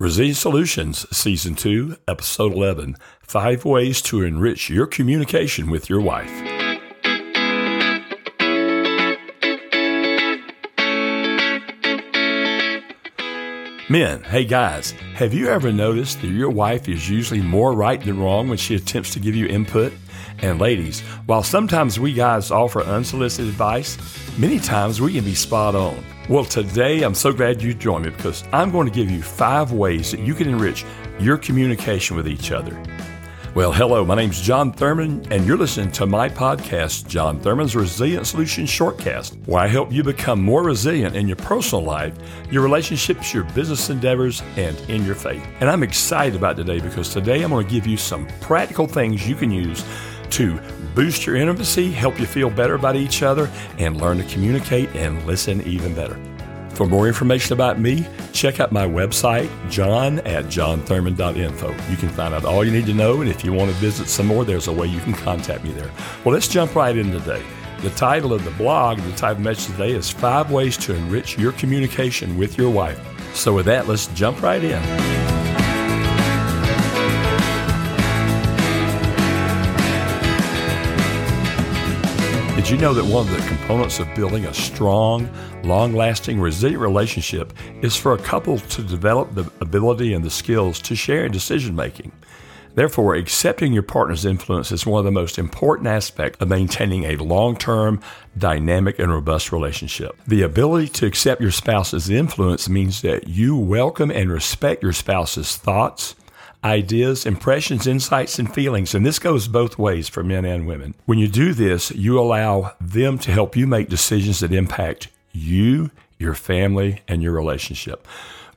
Resilient Solutions, Season 2, Episode 11 Five Ways to Enrich Your Communication with Your Wife. Men, hey guys, have you ever noticed that your wife is usually more right than wrong when she attempts to give you input? And ladies, while sometimes we guys offer unsolicited advice, many times we can be spot on. Well, today I'm so glad you joined me because I'm going to give you five ways that you can enrich your communication with each other. Well, hello, my name's John Thurman, and you're listening to my podcast, John Thurman's Resilient Solutions Shortcast, where I help you become more resilient in your personal life, your relationships, your business endeavors, and in your faith. And I'm excited about today because today I'm going to give you some practical things you can use to boost your intimacy, help you feel better about each other, and learn to communicate and listen even better. For more information about me, check out my website, john at johnthurman.info. You can find out all you need to know, and if you want to visit some more, there's a way you can contact me there. Well, let's jump right in today. The title of the blog, the title of message today is Five Ways to Enrich Your Communication with Your Wife. So, with that, let's jump right in. Did you know that one of the components of building a strong, long lasting, resilient relationship is for a couple to develop the ability and the skills to share in decision making? Therefore, accepting your partner's influence is one of the most important aspects of maintaining a long term, dynamic, and robust relationship. The ability to accept your spouse's influence means that you welcome and respect your spouse's thoughts, ideas, impressions, insights, and feelings. And this goes both ways for men and women. When you do this, you allow them to help you make decisions that impact you, your family, and your relationship.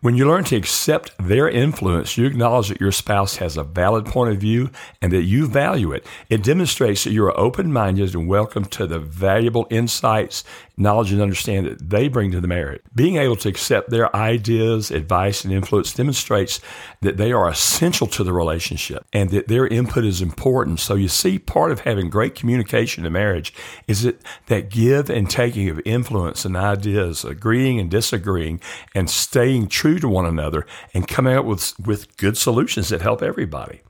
When you learn to accept their influence, you acknowledge that your spouse has a valid point of view and that you value it. It demonstrates that you are open minded and welcome to the valuable insights, knowledge, and understanding that they bring to the marriage. Being able to accept their ideas, advice, and influence demonstrates that they are essential to the relationship and that their input is important. So you see, part of having great communication in marriage is that, that give and taking of influence and ideas, agreeing and disagreeing, and staying true to one another and coming out with, with good solutions that help everybody.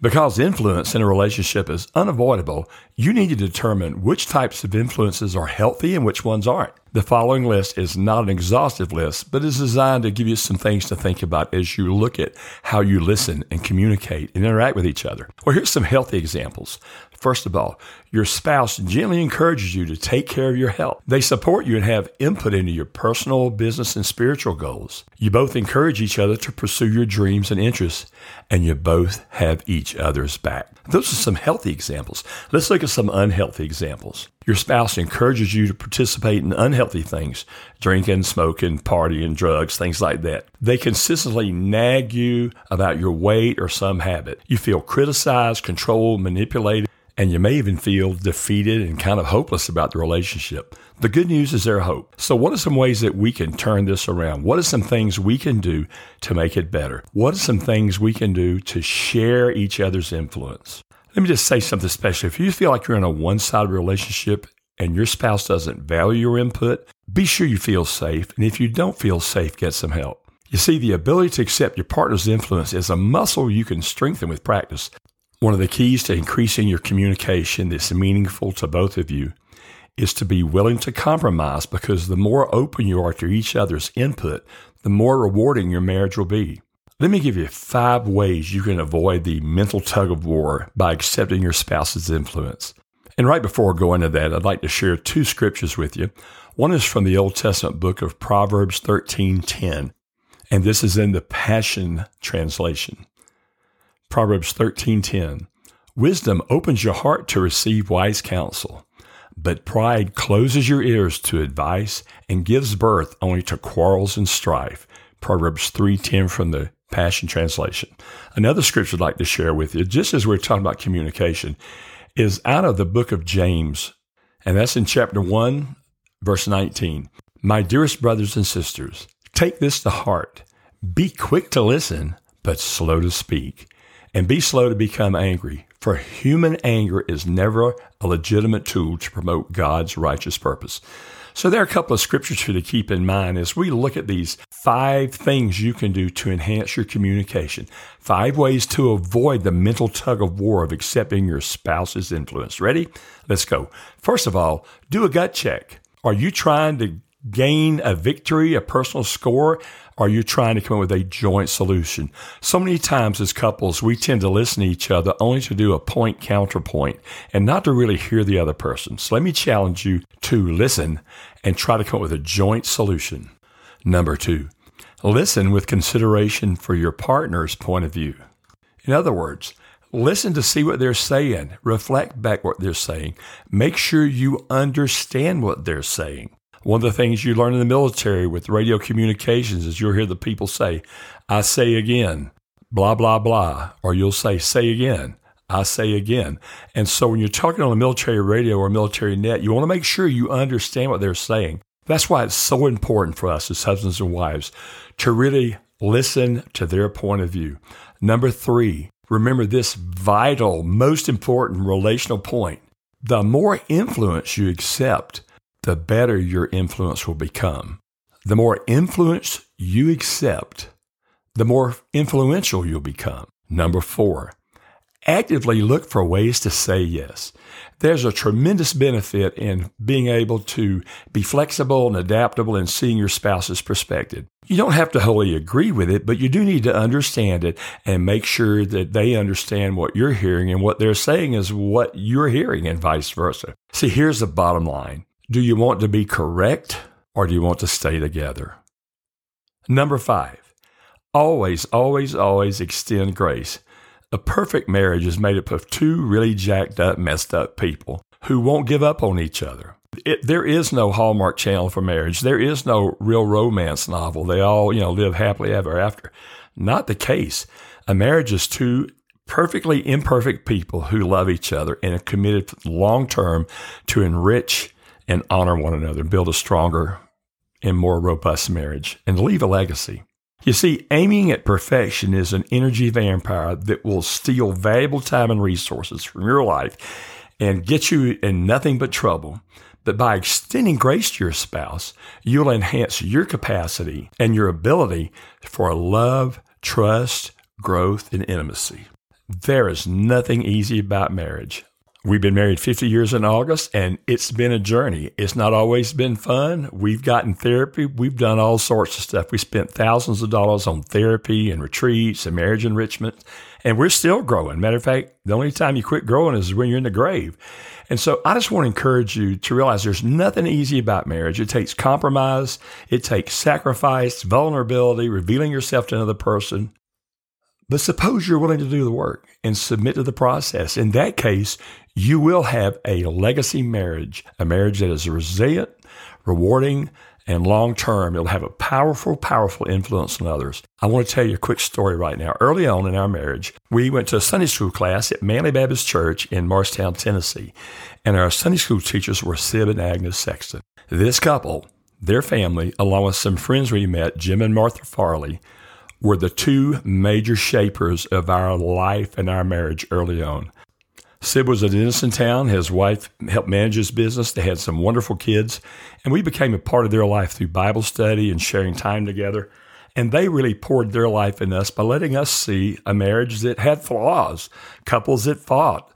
Because influence in a relationship is unavoidable, you need to determine which types of influences are healthy and which ones aren't. The following list is not an exhaustive list, but is designed to give you some things to think about as you look at how you listen and communicate and interact with each other. Well, here's some healthy examples. First of all, your spouse gently encourages you to take care of your health. They support you and have input into your personal, business, and spiritual goals. You both encourage each other to pursue your dreams and interests, and you both have each other's back. Those are some healthy examples. Let's look at some unhealthy examples. Your spouse encourages you to participate in unhealthy things, drinking, smoking, partying, drugs, things like that. They consistently nag you about your weight or some habit. You feel criticized, controlled, manipulated, and you may even feel defeated and kind of hopeless about the relationship. The good news is there hope. So, what are some ways that we can turn this around? What are some things we can do to make it better? What are some things we can do to share each other's influence? Let me just say something special. If you feel like you're in a one sided relationship and your spouse doesn't value your input, be sure you feel safe. And if you don't feel safe, get some help. You see, the ability to accept your partner's influence is a muscle you can strengthen with practice. One of the keys to increasing your communication that's meaningful to both of you is to be willing to compromise because the more open you are to each other's input, the more rewarding your marriage will be. Let me give you five ways you can avoid the mental tug of war by accepting your spouse's influence. And right before I go into that, I'd like to share two scriptures with you. One is from the Old Testament book of Proverbs 13:10, and this is in the Passion translation. Proverbs 13:10. Wisdom opens your heart to receive wise counsel, but pride closes your ears to advice and gives birth only to quarrels and strife. Proverbs 3:10 from the Passion Translation. Another scripture I'd like to share with you, just as we're talking about communication, is out of the book of James, and that's in chapter 1, verse 19. My dearest brothers and sisters, take this to heart. Be quick to listen, but slow to speak and be slow to become angry, for human anger is never a legitimate tool to promote God's righteous purpose. So there are a couple of scriptures for you to keep in mind as we look at these five things you can do to enhance your communication. Five ways to avoid the mental tug of war of accepting your spouse's influence. Ready? Let's go. First of all, do a gut check. Are you trying to gain a victory, a personal score? Are you trying to come up with a joint solution? So many times as couples, we tend to listen to each other only to do a point counterpoint and not to really hear the other person. So let me challenge you to listen and try to come up with a joint solution. Number two, listen with consideration for your partner's point of view. In other words, listen to see what they're saying, reflect back what they're saying, make sure you understand what they're saying. One of the things you learn in the military with radio communications is you'll hear the people say, I say again, blah, blah, blah, or you'll say, say again. I say again. And so when you're talking on a military radio or military net, you want to make sure you understand what they're saying. That's why it's so important for us as husbands and wives to really listen to their point of view. Number three, remember this vital, most important relational point. The more influence you accept, the better your influence will become. The more influence you accept, the more influential you'll become. Number four, actively look for ways to say yes. There's a tremendous benefit in being able to be flexible and adaptable and seeing your spouse's perspective. You don't have to wholly agree with it, but you do need to understand it and make sure that they understand what you're hearing and what they're saying is what you're hearing and vice versa. See, here's the bottom line. Do you want to be correct or do you want to stay together? Number five, always, always, always extend grace. A perfect marriage is made up of two really jacked up, messed up people who won't give up on each other. It, there is no Hallmark channel for marriage. There is no real romance novel. They all, you know, live happily ever after. Not the case. A marriage is two perfectly imperfect people who love each other and are committed long term to enrich and honor one another, build a stronger and more robust marriage, and leave a legacy. You see, aiming at perfection is an energy vampire that will steal valuable time and resources from your life and get you in nothing but trouble. But by extending grace to your spouse, you'll enhance your capacity and your ability for love, trust, growth, and intimacy. There is nothing easy about marriage. We've been married 50 years in August, and it's been a journey. It's not always been fun. We've gotten therapy. We've done all sorts of stuff. We spent thousands of dollars on therapy and retreats and marriage enrichment, and we're still growing. Matter of fact, the only time you quit growing is when you're in the grave. And so I just want to encourage you to realize there's nothing easy about marriage. It takes compromise, it takes sacrifice, vulnerability, revealing yourself to another person. But suppose you're willing to do the work and submit to the process. In that case, you will have a legacy marriage, a marriage that is resilient, rewarding, and long term. It'll have a powerful, powerful influence on others. I want to tell you a quick story right now. Early on in our marriage, we went to a Sunday school class at Manley Baptist Church in Morristown, Tennessee, and our Sunday school teachers were Sib and Agnes Sexton. This couple, their family, along with some friends we met, Jim and Martha Farley, were the two major shapers of our life and our marriage early on. Sib was at Town. His wife helped manage his business. They had some wonderful kids, and we became a part of their life through Bible study and sharing time together. And they really poured their life in us by letting us see a marriage that had flaws, couples that fought,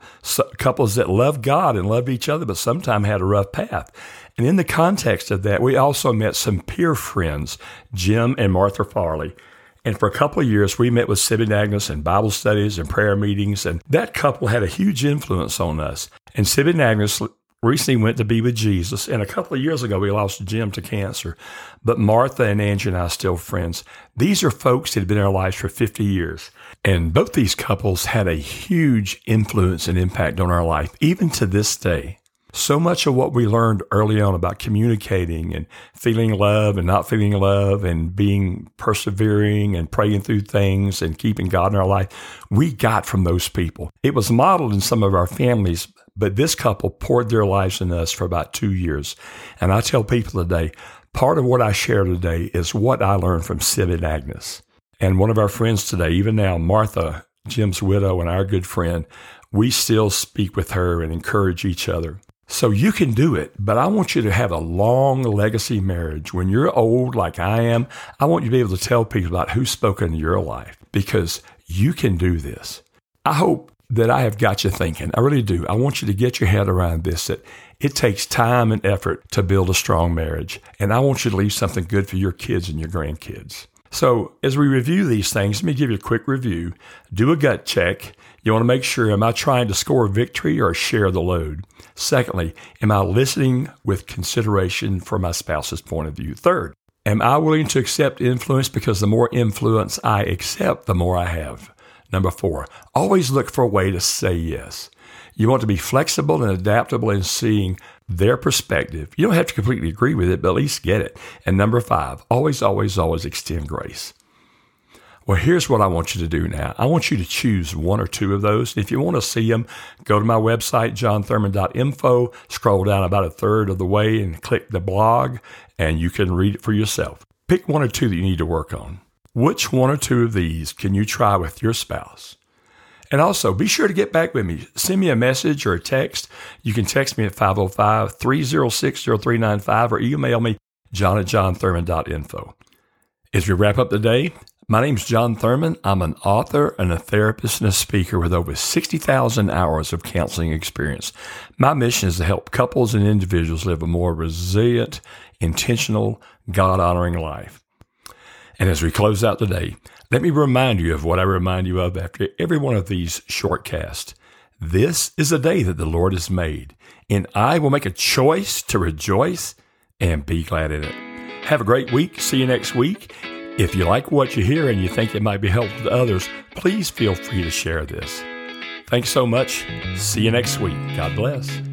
couples that loved God and loved each other, but sometimes had a rough path. And in the context of that, we also met some peer friends, Jim and Martha Farley. And for a couple of years, we met with Sid and Agnes in Bible studies and prayer meetings, and that couple had a huge influence on us. And Sid and Agnes recently went to be with Jesus, and a couple of years ago, we lost Jim to cancer. But Martha and Angie and I are still friends. These are folks that have been in our lives for 50 years. And both these couples had a huge influence and impact on our life, even to this day so much of what we learned early on about communicating and feeling love and not feeling love and being persevering and praying through things and keeping God in our life, we got from those people. It was modeled in some of our families, but this couple poured their lives in us for about two years. And I tell people today, part of what I share today is what I learned from Sid and Agnes. And one of our friends today, even now, Martha, Jim's widow and our good friend, we still speak with her and encourage each other. So you can do it, but I want you to have a long legacy marriage. When you're old, like I am, I want you to be able to tell people about who's spoken in your life because you can do this. I hope that I have got you thinking. I really do. I want you to get your head around this that it takes time and effort to build a strong marriage. And I want you to leave something good for your kids and your grandkids. So, as we review these things, let me give you a quick review. Do a gut check. You want to make sure am I trying to score a victory or share the load? Secondly, am I listening with consideration for my spouse's point of view? Third, am I willing to accept influence because the more influence I accept, the more I have? Number four, always look for a way to say yes. You want to be flexible and adaptable in seeing their perspective. You don't have to completely agree with it, but at least get it. And number five, always, always, always extend grace. Well, here's what I want you to do now. I want you to choose one or two of those. If you want to see them, go to my website, johnthurman.info, scroll down about a third of the way and click the blog, and you can read it for yourself. Pick one or two that you need to work on. Which one or two of these can you try with your spouse? And also, be sure to get back with me. Send me a message or a text. You can text me at 505 306 0395 or email me, john at johnthurman.info. As we wrap up the day, my name is John Thurman. I'm an author and a therapist and a speaker with over 60,000 hours of counseling experience. My mission is to help couples and individuals live a more resilient, intentional, God honoring life. And as we close out today, let me remind you of what I remind you of after every one of these shortcasts. This is a day that the Lord has made, and I will make a choice to rejoice and be glad in it. Have a great week. See you next week. If you like what you hear and you think it might be helpful to others, please feel free to share this. Thanks so much. See you next week. God bless.